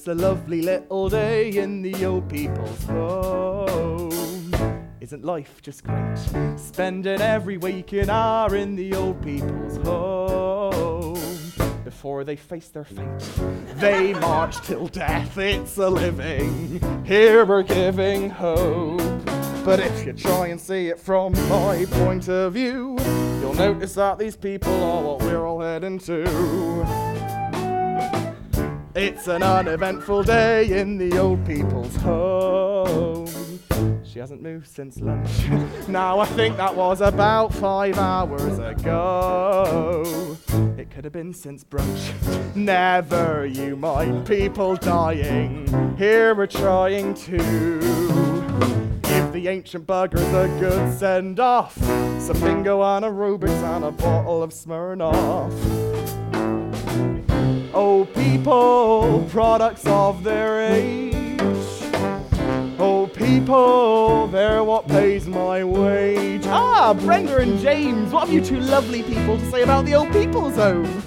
It's a lovely little day in the old people's home. Isn't life just great? Spending every waking hour in the old people's home. Before they face their fate, they march till death. It's a living. Here we're giving hope. But if you try and see it from my point of view, you'll notice that these people are what we're all heading to. It's an uneventful day in the old people's home. She hasn't moved since lunch. now I think that was about five hours ago. It could have been since brunch. Never you mind people dying. Here we're trying to give the ancient buggers a good send off. Some bingo and aerobics and a bottle of Smirnoff. Oh, people, products of their age. Oh, people, they're what pays my wage. Ah, Brenda and James, what have you two lovely people to say about the old people's home?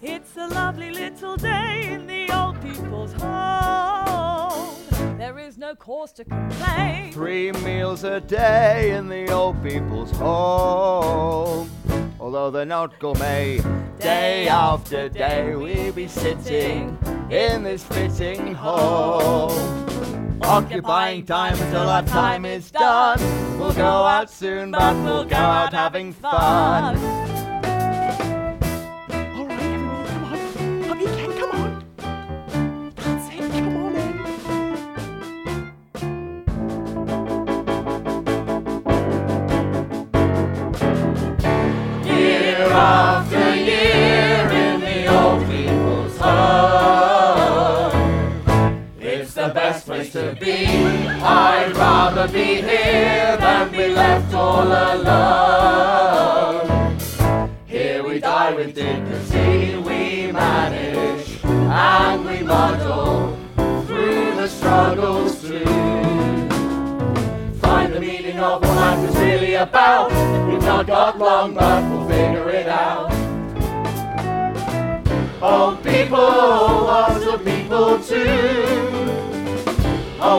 It's a lovely little day in the old people's home. There is no cause to complain. Three meals a day in the old people's home. Although they're not gourmet, day after day we'll be sitting in this fitting home. Occupying time until our time is done. We'll go out soon, but we'll go out having fun. Be. I'd rather be here than be left all alone. Here we die with dignity, we manage and we muddle through the struggles too find the meaning of what life is really about. We've not got long, but we'll figure it out. Old people, lots of people too.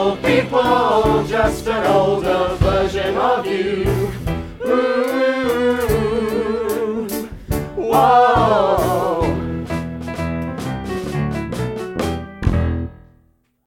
Old people, just an older version of you. Ooh, whoa.